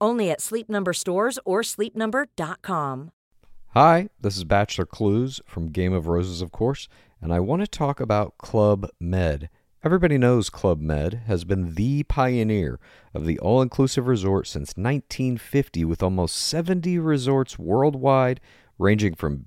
Only at Sleep Number stores or sleepnumber.com. Hi, this is Bachelor Clues from Game of Roses, of course, and I want to talk about Club Med. Everybody knows Club Med has been the pioneer of the all inclusive resort since 1950, with almost 70 resorts worldwide, ranging from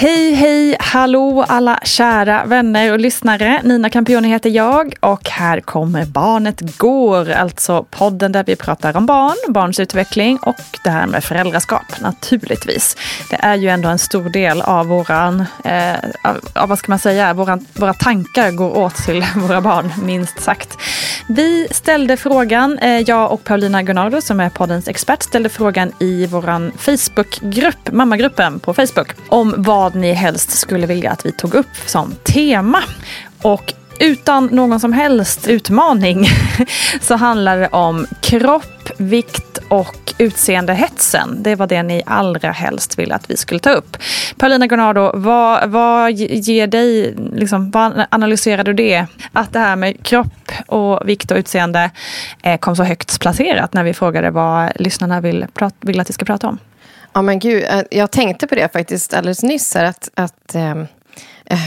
Hej, hej, hallå alla kära vänner och lyssnare. Nina Campioni heter jag och här kommer Barnet Går, alltså podden där vi pratar om barn, barns utveckling och det här med föräldraskap naturligtvis. Det är ju ändå en stor del av våran, eh, av, vad ska man säga, våran, våra tankar går åt till våra barn, minst sagt. Vi ställde frågan, eh, jag och Paulina Gunnardo som är poddens expert, ställde frågan i våran Facebookgrupp, mammagruppen på Facebook, om vad ni helst skulle vilja att vi tog upp som tema. Och utan någon som helst utmaning så handlar det om kropp, vikt och utseendehetsen. Det var det ni allra helst ville att vi skulle ta upp. Paulina Gonardo, vad, vad ger dig, liksom, vad analyserar du det? Att det här med kropp och vikt och utseende eh, kom så högt placerat när vi frågade vad lyssnarna vill, vill att vi ska prata om? Ja, men gud, eh, jag tänkte på det faktiskt alldeles nyss. Här, att, att, äh,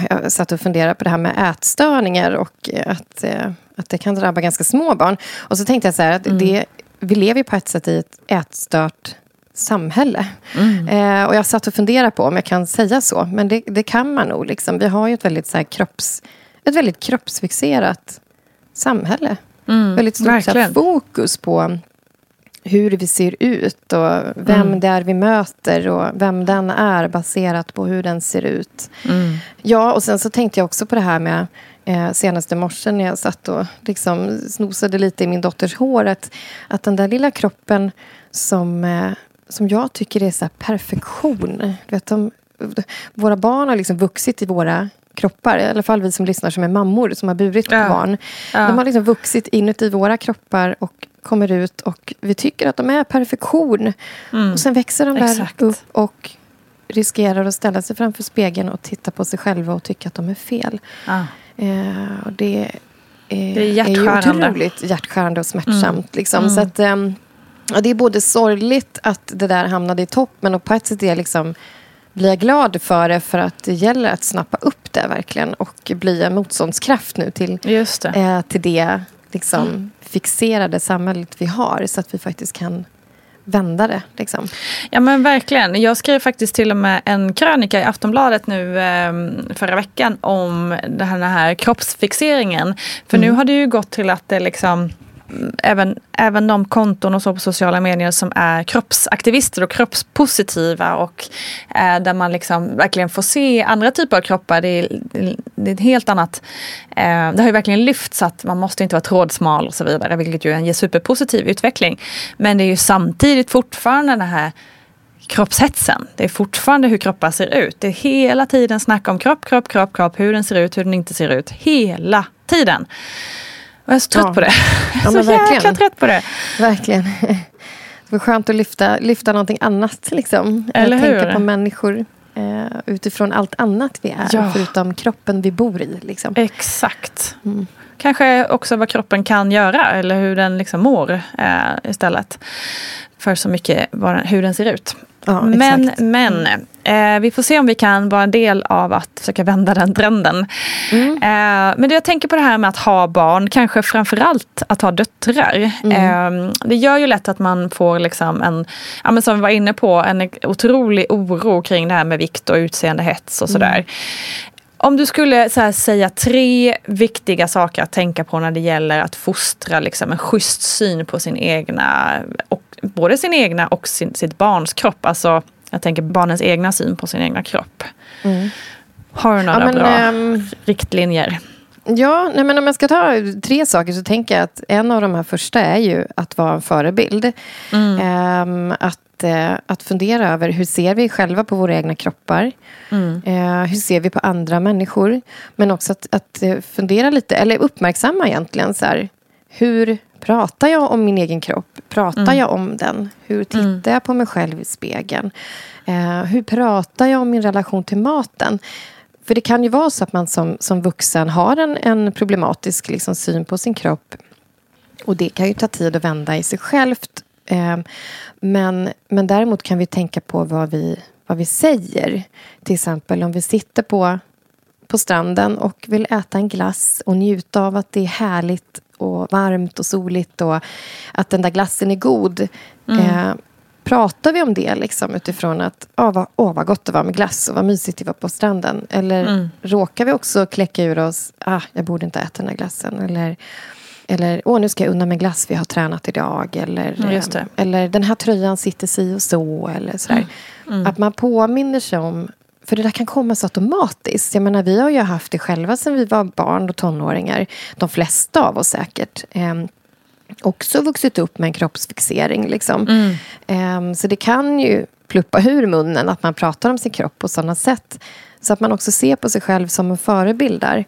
jag satt och funderade på det här med ätstörningar och att, äh, att det kan drabba ganska små barn. Och så tänkte jag så här, att mm. det, vi lever på ett sätt i ett ätstört samhälle. Mm. Eh, och jag satt och funderade på om jag kan säga så. Men det, det kan man nog. Liksom. Vi har ju ett väldigt, så här, kropps, ett väldigt kroppsfixerat samhälle. Mm, väldigt stort fokus på hur vi ser ut och vem mm. det är vi möter och vem den är baserat på hur den ser ut. Mm. Ja, och sen så tänkte jag också på det här med eh, senaste morse när jag satt och liksom snosade lite i min dotters hår. Att, att den där lilla kroppen som, eh, som jag tycker är så perfektion. Du vet, de, våra barn har liksom vuxit i våra kroppar. I alla fall vi som lyssnar som är mammor som har burit på ja. barn. Ja. De har liksom vuxit inuti våra kroppar och kommer ut och vi tycker att de är perfektion. Mm. Och sen växer de där Exakt. upp och riskerar att ställa sig framför spegeln och titta på sig själva och tycka att de är fel. Ah. Eh, och det eh, Det är är hjärtskärande. otroligt hjärtskärande och smärtsamt. Mm. Liksom. Så att, ja, det är både sorgligt att det där hamnade i topp men och på ett sätt är liksom, blir jag glad för det för att det gäller att snappa upp det verkligen och bli en motståndskraft nu till, Just det. eh, till det liksom, fixerade samhället vi har så att vi faktiskt kan vända det. Liksom. Ja men verkligen. Jag skrev faktiskt till och med en krönika i Aftonbladet nu eh, förra veckan om den här, den här kroppsfixeringen. För nu har det ju gått till att det liksom mm, Även, även de konton och så på sociala medier som är kroppsaktivister och kroppspositiva och eh, där man liksom verkligen får se andra typer av kroppar. Det är, det är ett helt annat... Eh, det har ju verkligen lyfts att man måste inte vara trådsmal och så vidare, vilket ju är en superpositiv utveckling. Men det är ju samtidigt fortfarande den här kroppshetsen. Det är fortfarande hur kroppar ser ut. Det är hela tiden snack om kropp, kropp, kropp, kropp, hur den ser ut, hur den inte ser ut. Hela tiden. Jag är så trött Ja. på det. Jag är Ja, så jäkla trött på det. Verkligen. Det var skönt att lyfta, lyfta någonting annat. Liksom. Eller Eh, Tänka hur? på människor eh, utifrån allt annat vi är. Ja. Förutom kroppen vi bor i. Liksom. Exakt. Kanske också vad kroppen kan göra eller hur den liksom mår eh, istället. För så mycket den, hur den ser ut. Ja, men exakt. men eh, vi får se om vi kan vara en del av att försöka vända den trenden. Mm. Eh, men jag tänker på det här med att ha barn, kanske framförallt att ha döttrar. Mm. Eh, det gör ju lätt att man får, liksom en, ja, men som vi var inne på, en otrolig oro kring det här med vikt och utseendehets och sådär. Mm. Om du skulle här, säga tre viktiga saker att tänka på när det gäller att fostra liksom, en schysst syn på sin egna, och, både sin egna och sin, sitt barns kropp. Alltså, jag tänker barnens egna syn på sin egna kropp. Har du några Mm. Ja, men, bra ehm, riktlinjer? Ja, nej, men om jag ska ta tre saker så tänker jag att en av de här första är ju att vara en förebild. Mm. Ehm, att, eh, att fundera över hur ser vi själva på våra egna kroppar? Mm. Eh, hur ser vi på andra människor? Men också att, att eh, fundera lite, eller uppmärksamma egentligen. Så här, hur pratar jag om min egen kropp? Pratar Mm. jag om den? Hur tittar jag på mig själv i spegeln? Eh, hur pratar jag om min relation till maten? För det kan ju vara så att man som, som vuxen har en, en problematisk liksom, syn på sin kropp. Och det kan ju ta tid att vända i sig självt. Eh, men, men däremot kan vi tänka på vad vi, vad vi säger. Till exempel om vi sitter på, på stranden och vill äta en glass och njuta av att det är härligt och varmt och soligt och att den där glassen är god. Eh, pratar vi om det liksom, utifrån att åh vad, åh, vad gott det var med glass och vad mysigt det var på stranden? Eller råkar vi också kläcka ur oss ah, jag borde inte äta den här glassen? Eller, eller åh, nu ska jag unna mig glass, vi har tränat idag. Eller, det. eh, eller den här tröjan sitter si och så. Eller sådär. Att man påminner sig om för det där kan komma så automatiskt. Jag menar, vi har ju haft det själva sedan vi var barn och tonåringar. De flesta av oss säkert. Också vuxit upp med en kroppsfixering. Liksom. Ehm, så det kan ju pluppa ur munnen att man pratar om sin kropp på sådana sätt. Så att man också ser på sig själv som en förebild där.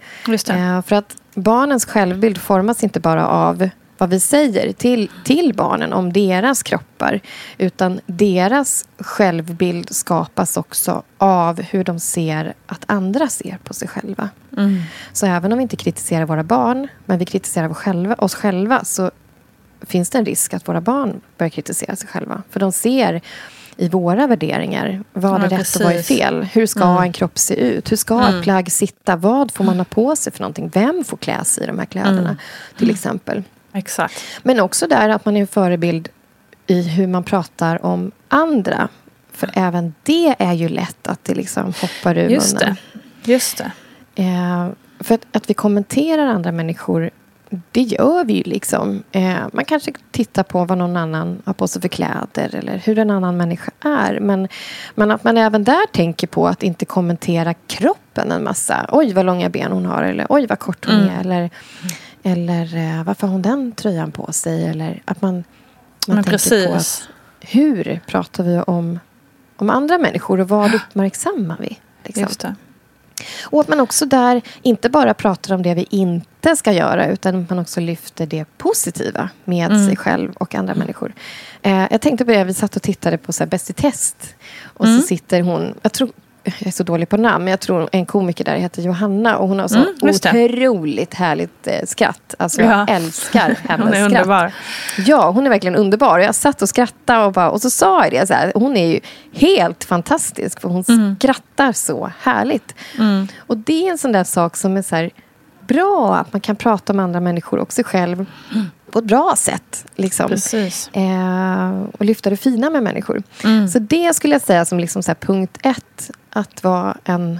Eh, för att barnens självbild formas inte bara av vad vi säger till, till barnen om deras kroppar. Utan deras självbild skapas också av hur de ser att andra ser på sig själva. Så även om vi inte kritiserar våra barn, men vi kritiserar oss själva, oss själva så finns det en risk att våra barn börjar kritisera sig själva. För de ser i våra värderingar vad Ja, är rätt och vad är precis. fel. Hur ska en kropp se ut? Hur ska ett plagg sitta? Vad får man ha på sig för någonting? Vem får klä sig i de här kläderna? Till exempel. Exakt. Men också där att man är en förebild i hur man pratar om andra. För även det är ju lätt att det liksom hoppar ur Just munnen. det. Just det. Eh, för att, att vi kommenterar andra människor, det gör vi ju liksom. Eh, man kanske tittar på vad någon annan har på sig för kläder eller hur en annan människa är. Men, men att man även där tänker på att inte kommentera kroppen en massa. Oj, vad långa ben hon har eller oj, vad kort hon är. Eller, eller eh, varför har hon den tröjan på sig? Eller att man, man Men tänker precis. på att hur pratar vi om, om andra människor och vad uppmärksammar vi? Liksom. Och att man också där inte bara pratar om det vi inte ska göra utan att man också lyfter det positiva med Mm. sig själv och andra människor. Eh, jag tänkte på det, vi satt och tittade på så här, Bäst i test. Och Mm. så sitter hon, jag tror jag är så dålig på namn, men jag tror en komiker där heter Johanna. Och hon har så Mm, otroligt härligt eh, skratt. Alltså Ja. jag älskar hennes Hon är skratt. underbar. Ja, hon är verkligen underbar. Jag satt och skrattade och, bara, och så sa jag det. Så här, hon är ju helt fantastisk, för hon Mm. skrattar så härligt. Och det är en sån där sak som är så här, bra, att man kan prata med andra människor och sig själv på ett bra sätt. Liksom. Precis. Eh, och lyfta det fina med människor. Mm. Så det skulle jag säga som liksom så punkt ett. Att vara en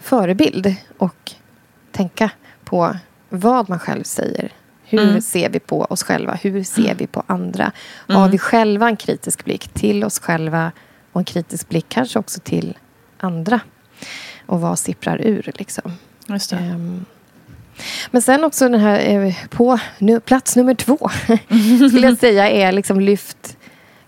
förebild och tänka på vad man själv säger. Hur Mm. ser vi på oss själva? Hur ser vi på andra? Har vi själva en kritisk blick till oss själva och en kritisk blick kanske också till andra? Och vad sipprar ur liksom? Just det. Ehm, Men sen också den här eh, på nu, plats nummer två skulle jag säga är liksom lyft,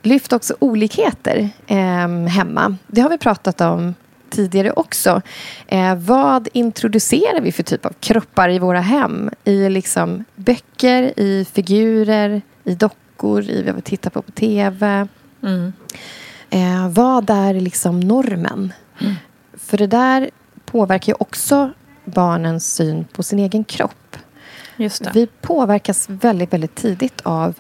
lyft också olikheter ehm, hemma. Det har vi pratat om tidigare också. Eh, vad introducerar vi för typ av kroppar i våra hem? I liksom böcker, i figurer, i dockor, i vad vi tittar på på tv. Mm. Eh, vad är liksom normen? För det där påverkar ju också barnens syn på sin egen kropp. Vi påverkas väldigt, väldigt tidigt av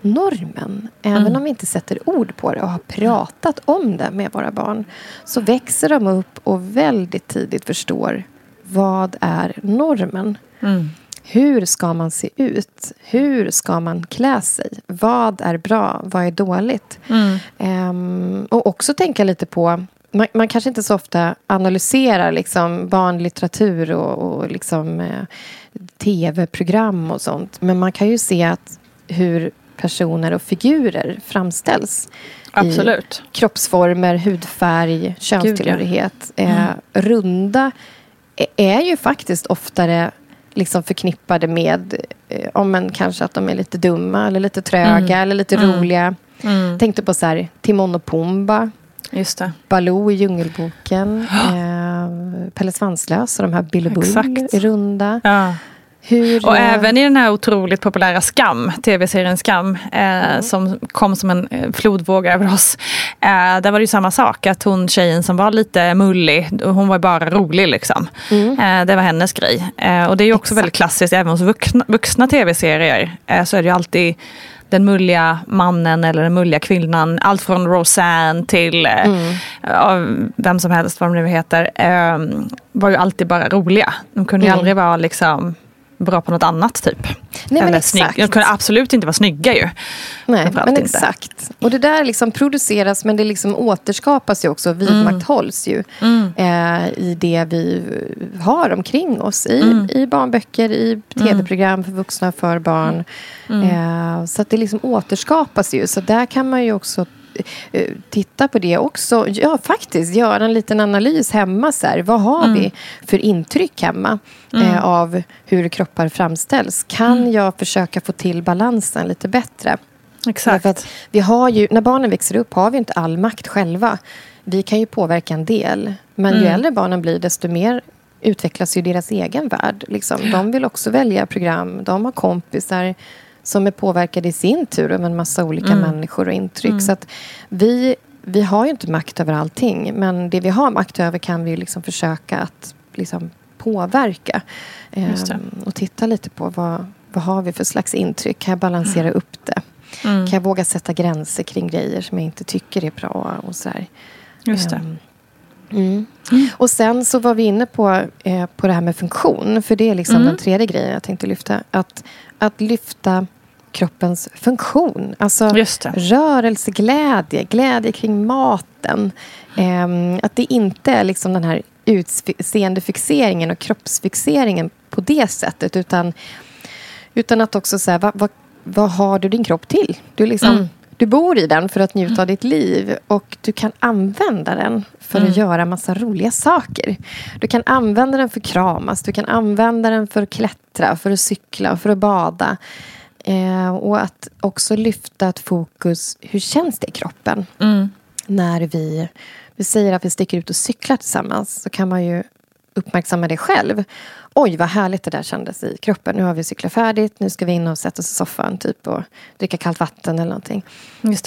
normen. Även Mm. om vi inte sätter ord på det och har pratat om det med våra barn så växer de upp och väldigt tidigt förstår vad är normen. Mm. Hur ska man se ut? Hur ska man klä sig? Vad är bra? Vad är dåligt? Mm. Ehm, och också tänka lite på... Man, man kanske inte så ofta analyserar liksom barnlitteratur och, och liksom, eh, tv-program och sånt. Men man kan ju se att hur personer och figurer framställs. Absolut. I kroppsformer, hudfärg, könstillhörighet. Eh, runda är- ju faktiskt oftare liksom förknippade med eh, om en, kanske att de är lite dumma eller lite tröga eller lite roliga. Mm. Tänkte på så här, Timon och Pumba, Just det. Baloo i Djungelboken, eh, Pelle Svanslös och de här Bill och Bull Exakt. är runda. Ja. Hur, Och eh, även i den här otroligt populära Skam, tv-serien Skam, Mm. eh, som kom som en eh, flodvåg över oss. Eh, där var det ju samma sak, att hon tjejen som var lite mullig, hon var bara rolig liksom. Eh, det var hennes grej. Eh, och det är ju också Mm. Exakt. väldigt klassiskt, även hos vuxna, vuxna tv-serier så är det ju alltid den mulliga mannen eller den mulliga kvinnan. Allt från Roseanne till eh, Mm. vem som helst, vad de nu heter. Eh, var ju alltid bara roliga. De kunde ju Mm. aldrig vara liksom bra på något annat typ. Nej, men exakt. De kunde absolut inte vara snygga ju. Nej, men inte. exakt. Och det där liksom produceras men det liksom återskapas ju också. Vidmakthålls ju Mm. eh, i det vi har omkring oss. I, Mm. i barnböcker, i tv-program för vuxna och för barn. Mm. Eh, så att det liksom återskapas ju. Så där kan man ju också titta på det också. Ja, faktiskt göra en liten analys hemma. Så här, vad har Mm. vi för intryck hemma eh, av hur kroppar framställs? Kan Mm. jag försöka få till balansen lite bättre? Exakt. Vi har ju, när barnen växer upp har vi inte all makt själva. Vi kan ju påverka en del. Men ju Mm. äldre barnen blir, desto mer utvecklas ju deras egen värld. Liksom. De vill också välja program. De har kompisar som är påverkade i sin tur av en massa olika Mm. människor och intryck. Så att vi, vi har ju inte makt över allting. Men det vi har makt över kan vi liksom försöka att liksom påverka. Ehm, och titta lite på vad, vad har vi för slags intryck. Kan jag balansera upp det? Mm. Kan jag våga sätta gränser kring grejer som jag inte tycker är bra? Och så. Just det. Ehm, Mm. Och sen så var vi inne på, eh, på det här med funktion. För det är liksom Mm. den tredje grejen jag tänkte lyfta. Att, att lyfta kroppens funktion. Alltså rörelseglädje, glädje kring maten. Ehm, att det inte är liksom den här utseendefixeringen och kroppsfixeringen på det sättet. Utan, utan att också säga, vad, vad, vad har du din kropp till? Du, liksom, Mm. du bor i den för att njuta av ditt liv och du kan använda den för Mm. att göra massa roliga saker. Du kan använda den för att kramas, du kan använda den för att klättra, för att cykla, för att bada. Eh, och att också lyfta ett fokus, hur känns det i kroppen? Mm. När vi, vi säger att vi sticker ut och cyklar tillsammans så kan man ju uppmärksamma det själv. Oj, vad härligt det där kändes i kroppen. Nu har vi cyklat färdigt, nu ska vi in och sätta oss i soffan typ och dricka kallt vatten eller någonting.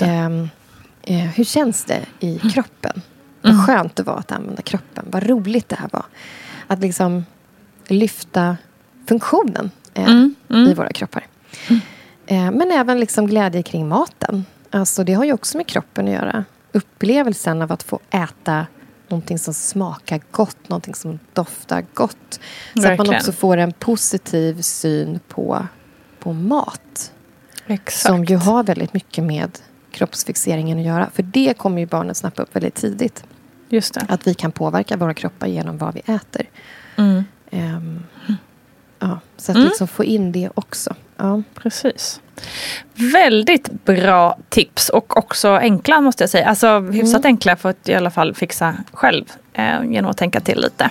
Ehm, eh, hur känns det i kroppen? Vad skönt det var att använda kroppen. Vad roligt det här var. Att liksom lyfta funktionen eh, i våra kroppar. Eh, men även liksom glädje kring maten. Alltså det har ju också med kroppen att göra. Upplevelsen av att få äta någonting som smakar gott, någonting som doftar gott. Så att man också får en positiv syn på, på mat. Exakt. Som ju har väldigt mycket med kroppsfixeringen att göra. För det kommer ju barnen snappa upp väldigt tidigt. Just det. Att vi kan påverka våra kroppar genom vad vi äter. Mm. Ehm, ja, så att liksom få in det också. Ja. Precis. Väldigt bra tips och också enkla måste jag säga. Alltså hyfsat enkla för att i alla fall fixa själv eh, genom att tänka till lite.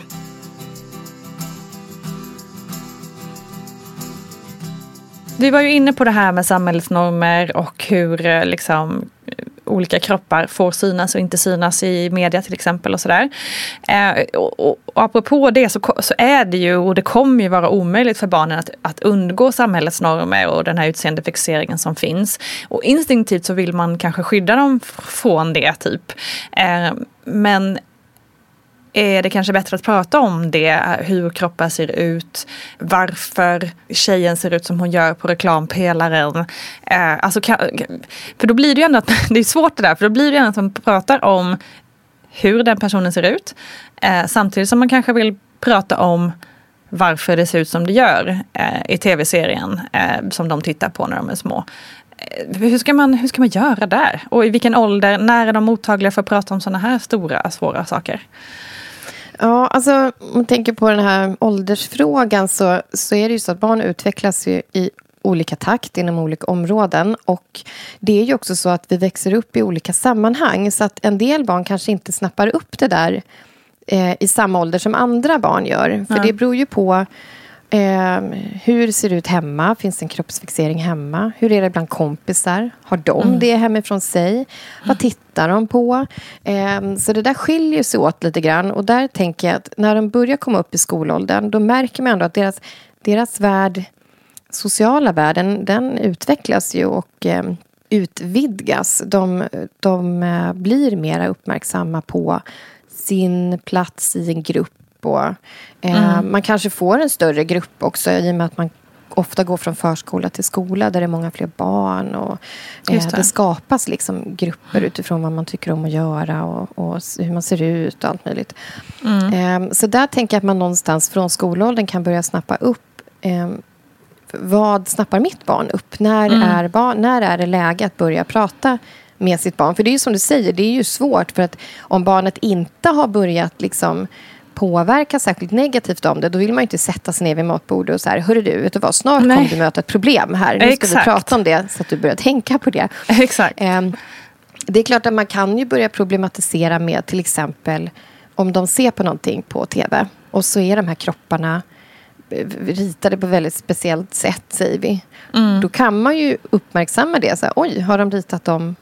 Vi var ju inne på det här med samhällsnormer och hur eh, liksom, olika kroppar får synas och inte synas i media till exempel. och sådär. Eh, och, och, och apropå det så, så är det ju, och det kommer ju vara omöjligt för barnen att, att undgå samhällets normer och den här utseendefixeringen som finns. Och instinktivt så vill man kanske skydda dem från det typ. Eh, men är det kanske bättre att prata om det, hur kroppar ser ut, varför tjejen ser ut som hon gör på reklampelaren. Eh, alltså, kan- för då blir det ju ändå att, det är svårt det där, för då blir det ju ändå att man pratar om hur den personen ser ut. Eh, samtidigt som man kanske vill prata om varför det ser ut som det gör eh, i tv-serien eh, som de tittar på när de är små. Eh, hur ska, man, hur ska man göra där? Och i vilken ålder? När är de mottagliga för att prata om sådana här stora, svåra saker? Ja, alltså om man tänker på den här åldersfrågan så, så är det ju så att barn utvecklas ju i olika takt inom olika områden. Och det är ju också så att vi växer upp i olika sammanhang. Så att en del barn kanske inte snappar upp det där eh, i samma ålder som andra barn gör. För det beror ju på eh, hur det ser ut hemma. Finns det en kroppsfixering hemma? Hur är det bland kompisar? Har de det hemifrån sig? Vad tittar de på? Eh, så det där skiljer sig åt lite grann. Och där tänker jag att när de börjar komma upp i skolåldern då märker man ändå att deras, deras värld sociala världen den utvecklas ju och eh, utvidgas. De, de eh, blir mer uppmärksamma på sin plats i en grupp. Och, eh, Man kanske får en större grupp också i och med att man ofta går från förskola till skola där det är många fler barn. Och, eh, det. det. skapas liksom grupper utifrån vad man tycker om att göra och, och hur man ser ut och allt möjligt. Eh, så där tänker jag att man någonstans från skolåldern kan börja snappa upp eh, vad snappar mitt barn upp? När, är barn, när är det läge att börja prata med sitt barn? För det är ju som du säger, det är ju svårt. För att om barnet inte har börjat liksom påverka särskilt negativt om det, då vill man ju inte sätta sig ner vid matbordet och så här, hörru du, vet du vad, snart Nej. kommer du möta ett problem här. Nu ska vi prata om det, så att du börjar tänka på det. Exakt. Ehm, Det är klart att man kan ju börja problematisera med till exempel om de ser på någonting på tv och så är de här kropparna eh, ritade på väldigt speciellt sätt, säger vi. Mm. Då kan man ju uppmärksamma det. Så här, Oj, har de ritat dem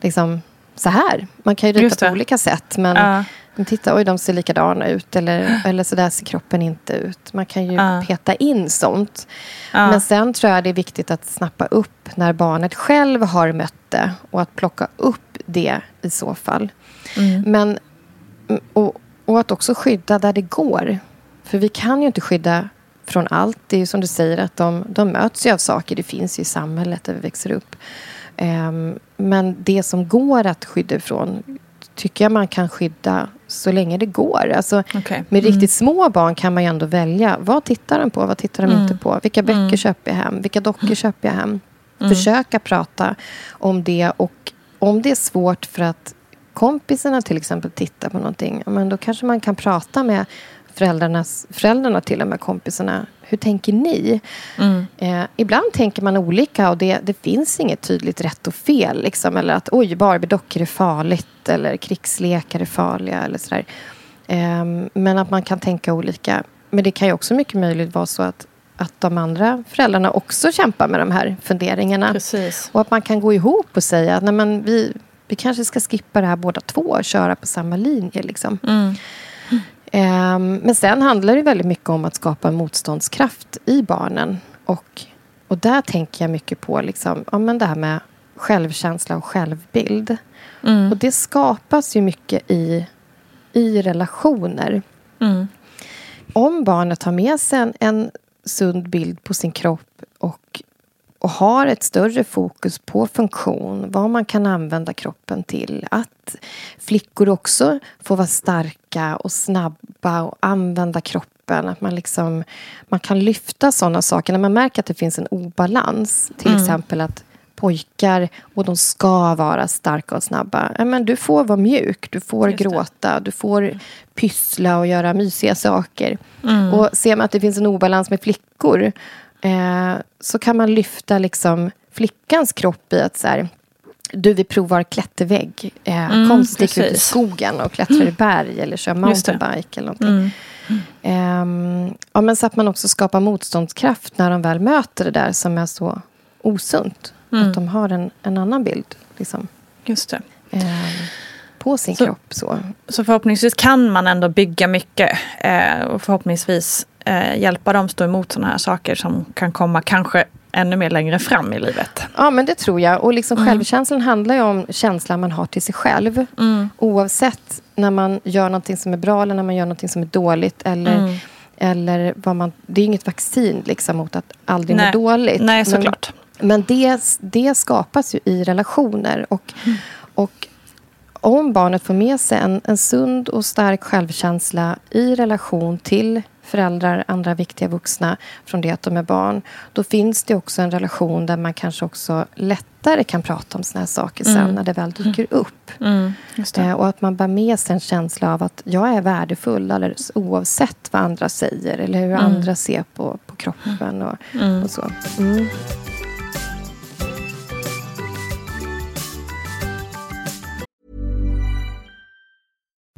liksom så här? Man kan ju rita på olika sätt. Men Ja. Titta, oj, de ser likadana ut. Eller, eller så där ser kroppen inte ut. Man kan ju Ja. peta in sånt. Ja. Men sen tror jag det är viktigt att snappa upp när barnet själv har mött det. Och att plocka upp det i så fall. Mm. Men, och, och att också skydda där det går. För vi kan ju inte skydda från allt. Det är ju som du säger att de, de möts ju av saker. Det finns ju i samhället där vi växer upp. Ehm, men det som går att skydda ifrån tycker jag man kan skydda så länge det går. Alltså, Okej. Med riktigt små barn kan man ju ändå välja. Vad tittar de på? Vad tittar de inte på? Vilka böcker köper jag hem? Vilka dockor köper jag hem? Försöka prata om det. Och om det är svårt för att kompisarna till exempel tittar på någonting. Men då kanske man kan prata med föräldrarnas, föräldrarna till de här kompisarna. Hur tänker ni? Eh, ibland tänker man olika och det, det finns inget tydligt rätt och fel. Liksom, eller att oj, Barbie-dockor är farligt eller krigslekar är farliga. Eller sådär. Eh, men att man kan tänka olika. Men det kan ju också mycket möjligt vara så att, att de andra föräldrarna också kämpar med de här funderingarna. Precis. Och att man kan gå ihop och säga att nej, men vi, vi kanske ska skippa det här båda två och köra på samma linje. Liksom. Mm. Ehm, men sen handlar det väldigt mycket om att skapa motståndskraft i barnen. Och, och där tänker jag mycket på liksom, ja, men det här med självkänsla och självbild. Mm. Och det skapas ju mycket i i relationer. Mm. Om barnet har med sig en, en sund bild på sin kropp och, och har ett större fokus på funktion, vad man kan använda kroppen till. Att flickor också får vara starka och snabba och använda kroppen. Att man, liksom, man kan lyfta sådana saker. När man märker att det finns en obalans, till exempel att pojkar och de ska vara starka och snabba. Men du får vara mjuk, du får gråta, du får pyssla och göra mysiga saker. Mm. Och ser man att det finns en obalans med flickor eh, så kan man lyfta liksom flickans kropp i att så här, du vill prova klättervägg. Eh, Mm, kom stick ut i skogen och klättra i berg eller kör mountainbike eller någonting. Mm. Ehm, ja, men så att man också skapar motståndskraft när de väl möter det där som är så osunt. Mm. Att de har en, en annan bild liksom, Just det. ehm, på sin Så- kropp. Så. Så förhoppningsvis kan man ändå bygga mycket eh, och förhoppningsvis eh, hjälpa dem stå emot sådana här saker som kan komma kanske ännu mer längre fram i livet. Ja, men det tror jag. Och liksom Mm. självkänslan handlar ju om känslan man har till sig själv. Mm. Oavsett när man gör någonting som är bra eller när man gör någonting som är dåligt. Eller, Mm. eller vad man, det är inget vaccin liksom, mot att aldrig Nej. må dåligt. Nej, Men- såklart. Men det, det skapas ju i relationer. Och, Mm. och om barnet får med sig en, en sund och stark självkänsla i relation till föräldrar, andra viktiga vuxna från det att de är barn. Då finns det också en relation där man kanske också lättare kan prata om såna här saker sen när det väl dyker upp. Mm. Just det. Eh, och att man bär med sig en känsla av att jag är värdefull alldeles oavsett vad andra säger eller hur Mm. andra ser på, på kroppen och, och så.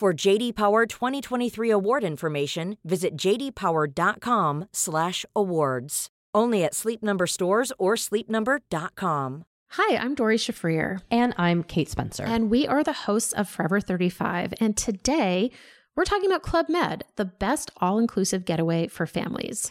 For JD Power 2023 award information, visit jdpower.com/awards. Only at Sleep Number stores or sleepnumber.com. Hi, I'm Dory Shafrir, And I'm Kate Spencer. and we are the hosts of Forever 35. And today we're talking about Club Med, the best all inclusive getaway for families.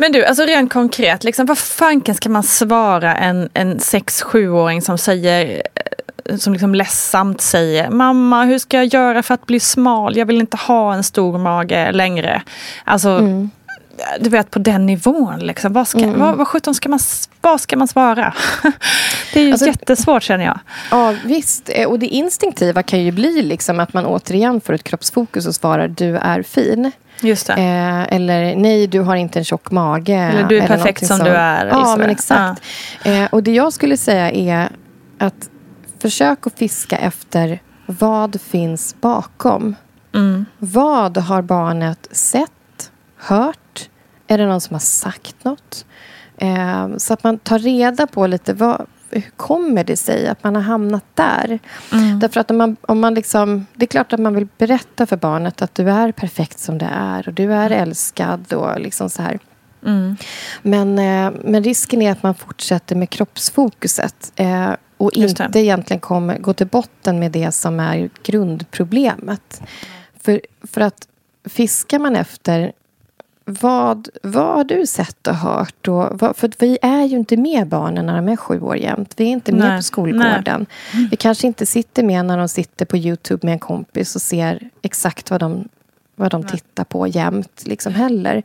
Men du, alltså rent konkret, liksom, vad fanken ska man svara en, en 6-7-åring som säger som liksom ledsamt säger Mamma, hur ska jag göra för att bli smal? Jag vill inte ha en stor mage längre. Alltså, mm. du vet på den nivån. Liksom. Vad, ska, mm. vad, vad sjutton ska man, vad ska man svara? det är ju alltså, jättesvårt känner jag. Ja, visst. Eh, och det instinktiva kan ju bli liksom att man återigen får ett kroppsfokus och svarar du är fin. Just det. Eh, eller nej, du har inte en tjock mage. Eller du är eller perfekt som, som du är. Ja, men exakt. Ja. Eh, och det jag skulle säga är att försök att fiska efter vad finns bakom. Mm. Vad har barnet sett, hört? Är det någon som har sagt något? Eh, så att man tar reda på lite vad, hur kommer det sig att man har hamnat där? Mm. Därför att om man, om man liksom, det är klart att man vill berätta för barnet att du är perfekt som du är och du är mm. älskad och liksom så här. Mm. Men, eh, men risken är att man fortsätter med kroppsfokuset. Eh, och inte egentligen kommer gå till botten med det som är grundproblemet. För, för att fiskar man efter vad, vad har du sett och hört? Vad, för vi är ju inte med barnen när de är sju år jämt. Vi är inte med nej, på skolgården. Nej. Vi kanske inte sitter med när de sitter på Youtube med en kompis och ser exakt vad de, vad de tittar på jämt liksom heller.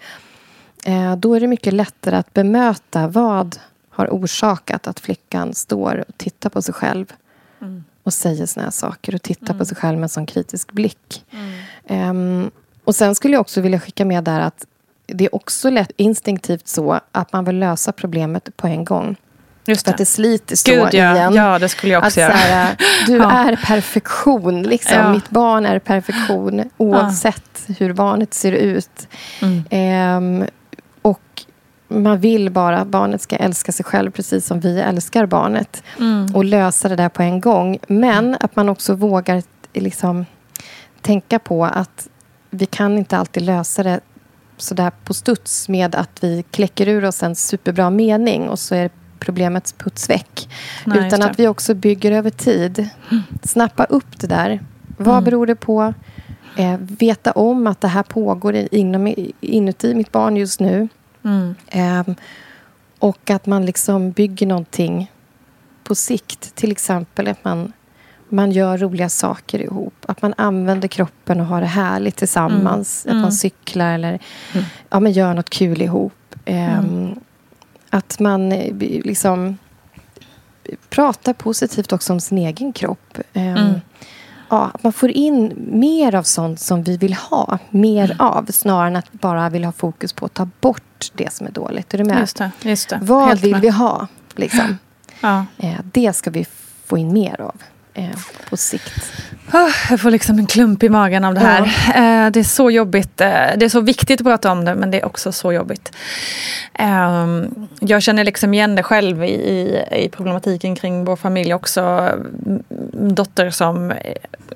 Eh, då är det mycket lättare att bemöta vad har orsakat att flickan står och tittar på sig själv mm. och säger såna här saker och tittar mm. på sig själv med en sån kritisk blick. Mm. Um, och sen skulle jag också vilja skicka med där att det är också lätt instinktivt så att man vill lösa problemet på en gång. Just det. För att det sliter så Gud, ja. igen. Ja, det skulle jag också att, göra. Här, du ja. är perfektion. Liksom. Ja. Mitt barn är perfektion oavsett hur barnet ser ut. Mm. Um, man vill bara att barnet ska älska sig själv precis som vi älskar barnet. Mm. Och lösa det där på en gång. Men att man också vågar liksom, tänka på att vi kan inte alltid lösa det sådär på studs med att vi kläcker ur oss en superbra mening och så är problemet puts väck. Nej, Utan att vi också bygger över tid. Snappa upp det där. Vad mm. beror det på? Eh, veta om att det här pågår inom, inuti mitt barn just nu. Mm. Um, och att man liksom bygger någonting på sikt. Till exempel att man, man gör roliga saker ihop. Att man använder kroppen och har det härligt tillsammans. Mm. Att man mm. cyklar eller mm. ja, men gör något kul ihop. Um, att man eh, liksom pratar positivt också om sin egen kropp. Um, ja, att man får in mer av sånt som vi vill ha mer mm. av snarare än att bara vilja ha fokus på att ta bort det som är dåligt. Är du med? Just det, just det. Vad Helt vill med. vi ha? Liksom? Ja. Eh, det ska vi få in mer av eh, på sikt. Oh, jag får liksom en klump i magen av det här. Ja. Eh, det är så jobbigt. Eh, det är så viktigt att prata om det men det är också så jobbigt. Eh, jag känner liksom igen det själv i, i, problematiken kring vår familj också. Dotter som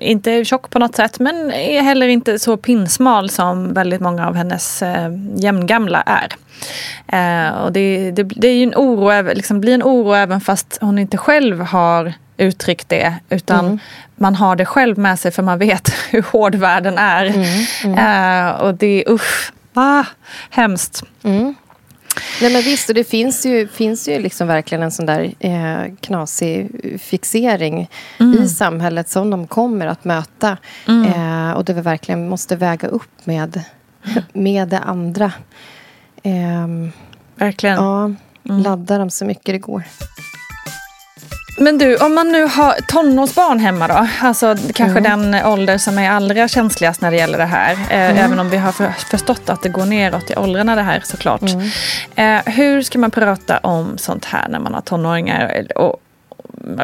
inte är tjock på något sätt men är heller inte så pinsmal som väldigt många av hennes jämngamla är. Och det, det, det är en oro, liksom blir en oro även fast hon inte själv har uttryckt det. Utan mm. man har det själv med sig för man vet hur hård världen är. Mm. Mm. Uh, och det är usch, ah, hemskt. Mm. Nej, men visst, och det finns ju, finns ju liksom verkligen en sån där eh, knasig fixering mm. i samhället som de kommer att möta. Mm. Eh, och det vi verkligen måste väga upp med, med det andra. Eh, verkligen. Ja, mm. ladda dem så mycket det går. Men du, om man nu har tonårsbarn hemma då, alltså kanske mm. den ålder som är allra känsligast när det gäller det här, eh, mm. även om vi har för, förstått att det går neråt i åldrarna det här såklart. Mm. Eh, hur ska man prata om sånt här när man har tonåringar? Och,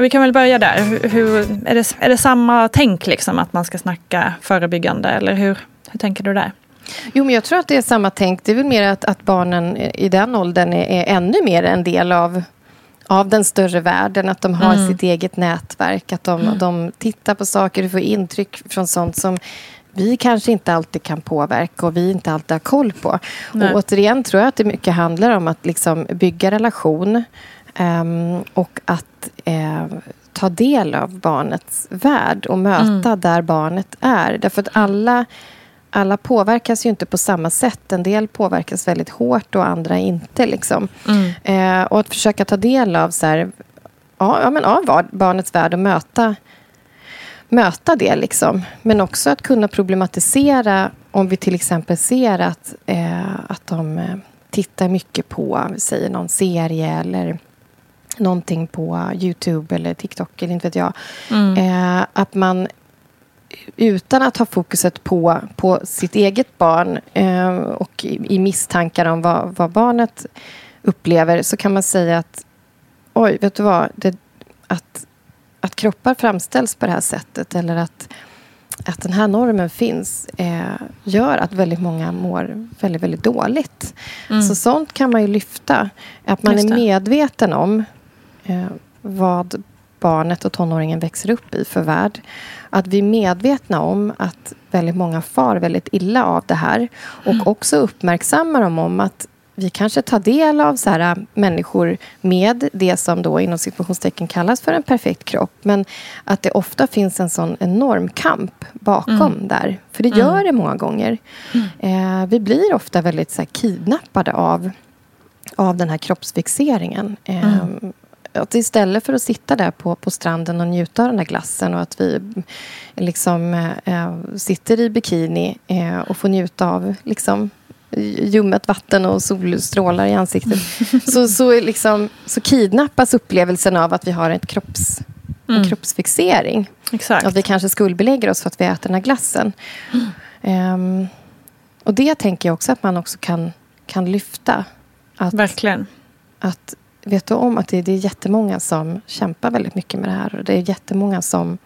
vi kan väl börja där. Hur, är, det, är det samma tänk liksom att man ska snacka förebyggande eller hur, hur tänker du där? Jo, men jag tror att det är samma tänk. Det är väl mer att, att barnen i den åldern är, är ännu mer en del av av den större världen. Att de har mm. sitt eget nätverk. Att de, mm. de tittar på saker och får intryck från sånt som vi kanske inte alltid kan påverka och vi inte alltid har koll på. Och återigen tror jag att det mycket handlar om att liksom bygga relation um, och att uh, ta del av barnets värld och möta mm. där barnet är. Därför att alla alla påverkas ju inte på samma sätt. En del påverkas väldigt hårt och andra inte. Liksom. Mm. Eh, och att försöka ta del av, så här, ja, ja, men av barnets värld och möta, möta det. Liksom. Men också att kunna problematisera om vi till exempel ser att, eh, att de eh, tittar mycket på, säger någon serie eller någonting på Youtube eller TikTok eller inte vet jag. Eh, att man utan att ha fokuset på, på sitt eget barn eh, och i, i misstankar om vad, vad barnet upplever så kan man säga att oj, vet du vad? Det, att, att kroppar framställs på det här sättet eller att, att den här normen finns eh, gör att väldigt många mår väldigt, väldigt dåligt. Så sånt kan man ju lyfta. Att man är medveten om eh, vad barnet och tonåringen växer upp i för värld. Att vi är medvetna om att väldigt många far väldigt illa av det här. Och också uppmärksammar dem om att vi kanske tar del av så här, äh, människor med det som då inom situationstecken kallas för en perfekt kropp. Men att det ofta finns en sån enorm kamp bakom där. För det gör det många gånger. Eh, vi blir ofta väldigt så här, kidnappade av, av den här kroppsfixeringen. Eh, att istället för att sitta där på, på stranden och njuta av den här glassen och att vi liksom eh, sitter i bikini eh, och får njuta av liksom, ljummet vatten och solstrålar i ansiktet. så, så, liksom, så kidnappas upplevelsen av att vi har ett kropps, en kroppsfixering. Exakt. Att vi kanske skuldbelägger oss för att vi äter den här glassen. Ehm, och det tänker jag också att man också kan, kan lyfta. Att, Verkligen. att vet du om att det, det är jättemånga som kämpar väldigt mycket med det här. Och det är jättemånga som,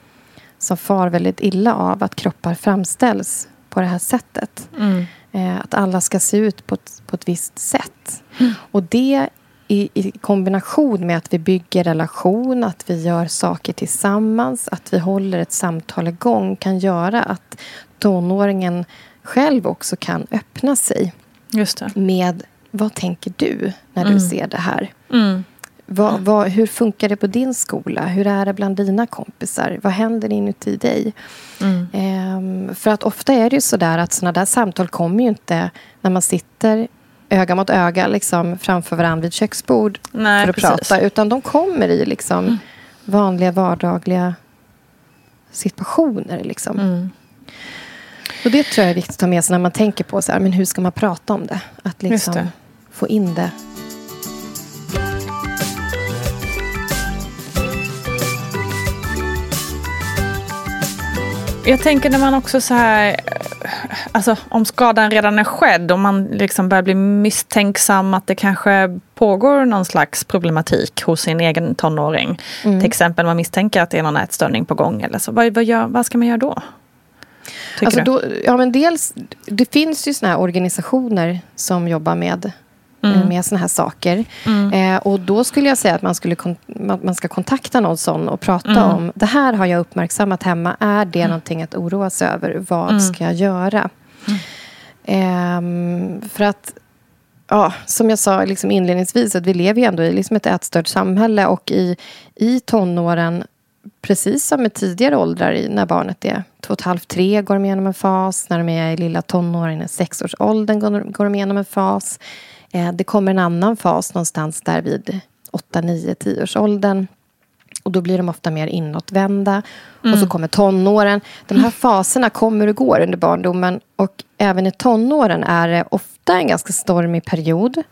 som far väldigt illa av att kroppar framställs på det här sättet. Mm. Eh, att alla ska se ut på ett, på ett visst sätt. Och det i, i kombination med att vi bygger relation, att vi gör saker tillsammans, att vi håller ett samtal igång kan göra att tonåringen själv också kan öppna sig med vad tänker du när du ser det här? Mm. Vad, vad, hur funkar det på din skola? Hur är det bland dina kompisar? Vad händer inuti dig? Mm. Ehm, för att ofta är det ju så där att såna där samtal kommer ju inte när man sitter öga mot öga liksom, framför varandra vid köksbord Nej, för att precis. prata. Utan de kommer i liksom, vanliga vardagliga situationer. Liksom. Mm. Och det tror jag är viktigt att ta med sig när man tänker på så här, men hur ska man prata om det. Att liksom det. få in det. Jag tänker när man också så här, eh, alltså om skadan redan är skedd och man liksom börjar bli misstänksam att det kanske pågår någon slags problematik hos sin egen tonåring. Till exempel man misstänker att det är någon ätstörning på gång eller så. Vad, vad, gör, vad ska man göra då? Alltså då, ja, men dels, det finns ju såna här organisationer som jobbar med, Mm. eh, med såna här saker. Eh, och då skulle jag säga att man, skulle man man ska kontakta någon sån och prata Mm. om det här har jag uppmärksammat hemma. Är det någonting att oroa sig över? Vad Mm. ska jag göra? Ehm, för att ja, som jag sa liksom inledningsvis, att vi lever ju ändå i liksom ett ätstört samhälle och i, i tonåren, precis som med tidigare åldrar, när barnet är två och ett halvt, tre, går de igenom en fas. När de är i lilla tonåren, i sexårsåldern, går, de- går de igenom en fas. Eh, det kommer en annan fas någonstans där vid åtta, nio, tioårsåldern. Och då blir de ofta mer inåtvända. Och så kommer tonåren. De här faserna kommer och går under barndomen. Och även i tonåren är det ofta en ganska stormig period.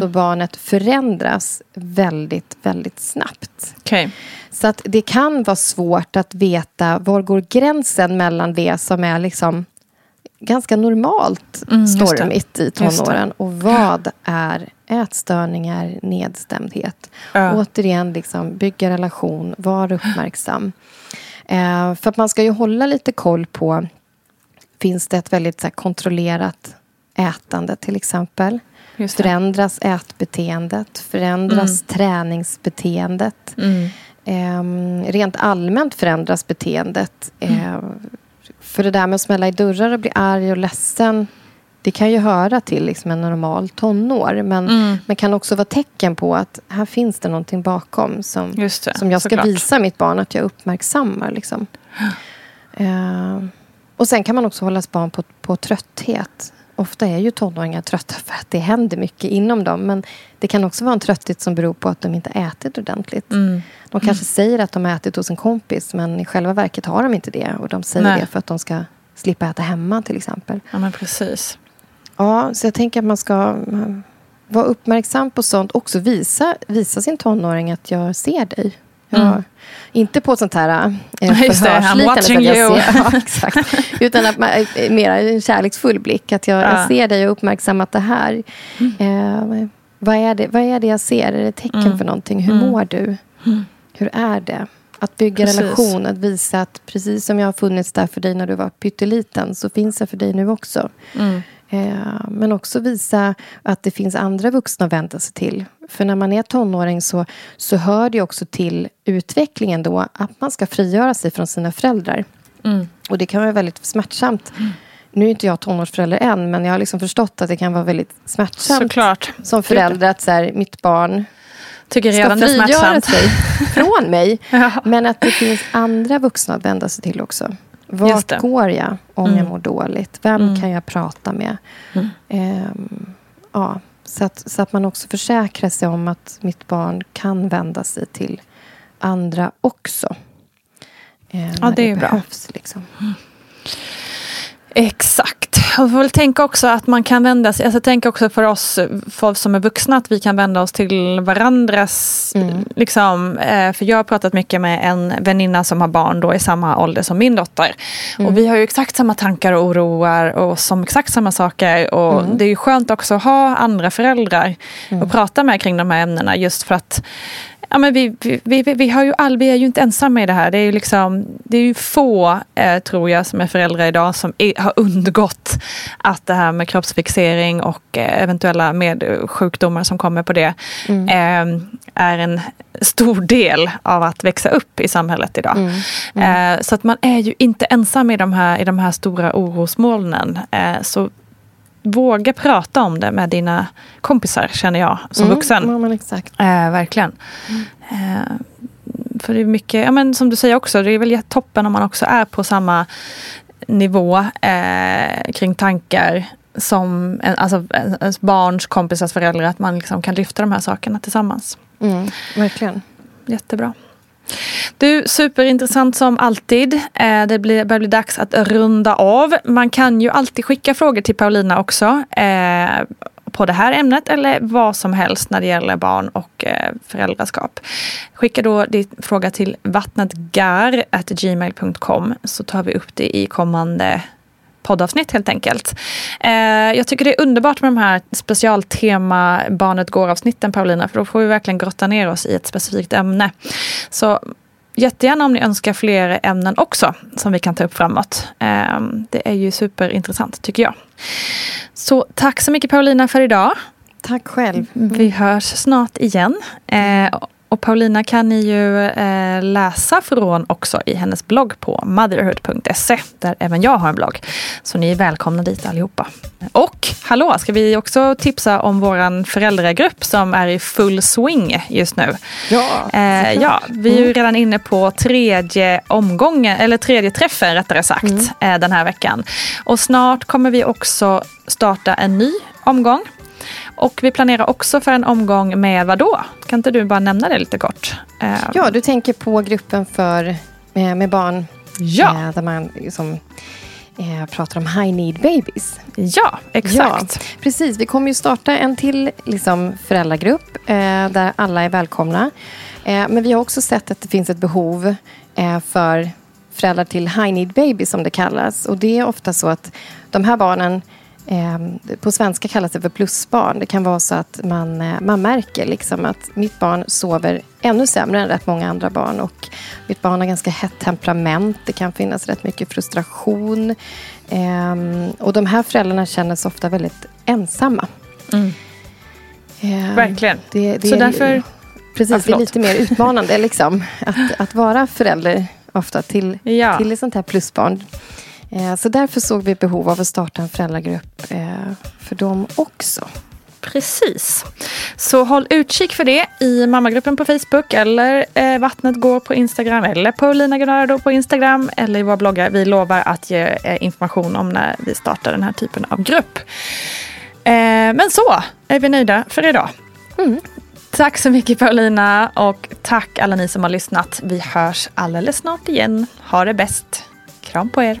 Då barnet förändras väldigt, väldigt snabbt. Okej. Så att det kan vara svårt att veta var går gränsen mellan det som är liksom ganska normalt Mm, stormigt i tonåren och vad är ätstörningar, nedstämdhet. Ja. Återigen, liksom, bygga relation, var uppmärksam. Eh, för att man ska ju hålla lite koll på finns det ett väldigt så här, kontrollerat ätande till exempel. Förändras ätbeteendet? Förändras träningsbeteendet? Mm. Ehm, rent allmänt förändras beteendet. Ehm, för det där med att smälla i dörrar och bli arg och ledsen det kan ju höra till liksom en normal tonår men, Mm. men kan också vara tecken på att här finns det någonting bakom som, det, som jag ska såklart. visa mitt barn att jag uppmärksammar. Liksom. Ehm, Och sen kan man också hålla barn på, på trötthet. Ofta är ju tonåringar trötta för att det händer mycket inom dem. Men det kan också vara en trötthet som beror på att de inte ätit ordentligt. Mm. De kanske säger att de har ätit hos en kompis men i själva verket har de inte det. Och de säger Nej. det för att de ska slippa äta hemma till exempel. Ja, men precis. Ja, så jag tänker att man ska mm, vara uppmärksam på sånt. Också visa, visa sin tonåring att jag ser dig. Jag, Mm. Inte på sånt här eh, ser. Ja, exakt. Utan att man, eh, mera en kärleksfull blick. Att jag, Ja. jag ser dig och uppmärksammat det här. Eh, vad, är det, vad är det jag ser? Är det tecken Mm. för någonting? Hur Mm. mår du? Hur är det? Att bygga Precis. relation, att visa att precis som jag har funnits där för dig när du var pytteliten så finns jag för dig nu också. Mm. Eh, Men också visa att det finns andra vuxna att vända sig till. För när man är tonåring så, så hör det också till utvecklingen då att man ska frigöra sig från sina föräldrar. Mm. Och det kan vara väldigt smärtsamt. Nu är inte jag tonårsförälder än, men jag har liksom förstått att det kan vara väldigt smärtsamt Såklart. som förälder att så här, mitt barn Tycker ska redan det är frigöra sig från mig. Ja. Men att det finns andra vuxna att vända sig till också. Vart det. går jag om Mm. jag mår dåligt? Vem Mm. kan jag prata med? Mm. Ehm, ja, så, att, så att man också försäkrar sig om att mitt barn kan vända sig till andra också. Eh, när det är ju bra. behövs, Liksom. Exakt. Och får väl tänka också att man kan vända sig, alltså tänka också för oss folk som är vuxna att vi kan vända oss till varandras, Mm. liksom, eh, för jag har pratat mycket med en väninna som har barn då i samma ålder som min dotter. Mm. Och vi har ju exakt samma tankar och oroar och som exakt samma saker och Mm. det är ju skönt också att ha andra föräldrar att prata med kring de här ämnena just för att Ja, men vi, vi, vi, vi, har ju all, vi är ju inte ensamma i det här. Det är ju, liksom, det är ju få, eh, tror jag, som är föräldrar idag som är, har undgått att det här med kroppsfixering och eh, eventuella med sjukdomar som kommer på det Mm. eh, är en stor del av att växa upp i samhället idag. Mm. Eh, så att man är ju inte ensam i de här, i de här stora orosmolnen. Eh, så våga prata om det med dina kompisar, känner jag, som Mm, vuxen. Ja. Eh, verkligen. Eh, för det är mycket, ja, men som du säger också, det är väl toppen om man också är på samma nivå eh, kring tankar som en, alltså, en- ens barns kompisars föräldrar, att man liksom kan lyfta de här sakerna tillsammans. Mm, verkligen. Jättebra. Du, superintressant som alltid. Eh, det blir, börjar bli dags att runda av. Man kan ju alltid skicka frågor till Paulina också. Eh, på det här ämnet eller vad som helst när det gäller barn och eh, föräldraskap. Skicka då din fråga till vattnetgar.gmail.com så tar vi upp det i kommande poddavsnitt helt enkelt. Eh, jag tycker det är underbart med de här specialtema Barnet går-avsnitten Paulina, för då får vi verkligen grotta ner oss i ett specifikt ämne. Så jättegärna om ni önskar fler ämnen också som vi kan ta upp framåt. Eh, det är ju superintressant tycker jag. Så tack så mycket Paulina för idag. Tack själv. Vi hörs snart igen. Eh, och Paulina kan ni ju eh, läsa från också i hennes blogg på motherhood.se där även jag har en blogg. Så ni är välkomna dit allihopa. Och hallå, ska vi också tipsa om våran föräldragrupp som är i full swing just nu. Ja, Eh, ja, vi är ju redan inne på tredje omgången, eller tredje träffen rättare sagt, eh, den här veckan. Och snart kommer vi också starta en ny omgång. Och vi planerar också för en omgång med vad då? Kan inte du bara nämna det lite kort? Eh, Ja, du tänker på gruppen för, med, med barn ja, eh, där man liksom, eh, pratar om high need babies. ja, exakt. Ja, precis. Vi kommer ju starta en till liksom, föräldragrupp eh, där alla är välkomna. Eh, men vi har också sett att det finns ett behov eh, för föräldrar till high need babies som det kallas. Och det är ofta så att de här barnen Eh, på svenska kallas det för plusbarn. Det kan vara så att man, eh, man märker liksom att mitt barn sover ännu sämre än rätt många andra barn. Och mitt barn har ganska hett temperament. Det kan finnas rätt mycket frustration. Ehm, och de här föräldrarna känner sig ofta väldigt ensamma. Mm. Ehm, Verkligen. Det, det Så är, därför- Ja, Precis, det är lite mer utmanande liksom, att, att vara förälder ofta till, Ja. till ett sånt här plusbarn. Eh, så därför såg vi behov av att starta en föräldragrupp eh, för dem också. Precis. Så håll utkik för det i mammagruppen på Facebook eller eh, Vattnet går på Instagram eller Paulina Gunnardo på Instagram eller i våra bloggar. Vi lovar att ge eh, information om när vi startar den här typen av grupp. Eh, men så är vi nöjda för idag. Mm. Tack så mycket Paulina och tack alla ni som har lyssnat. Vi hörs alldeles snart igen. Ha det bäst. Kram på er.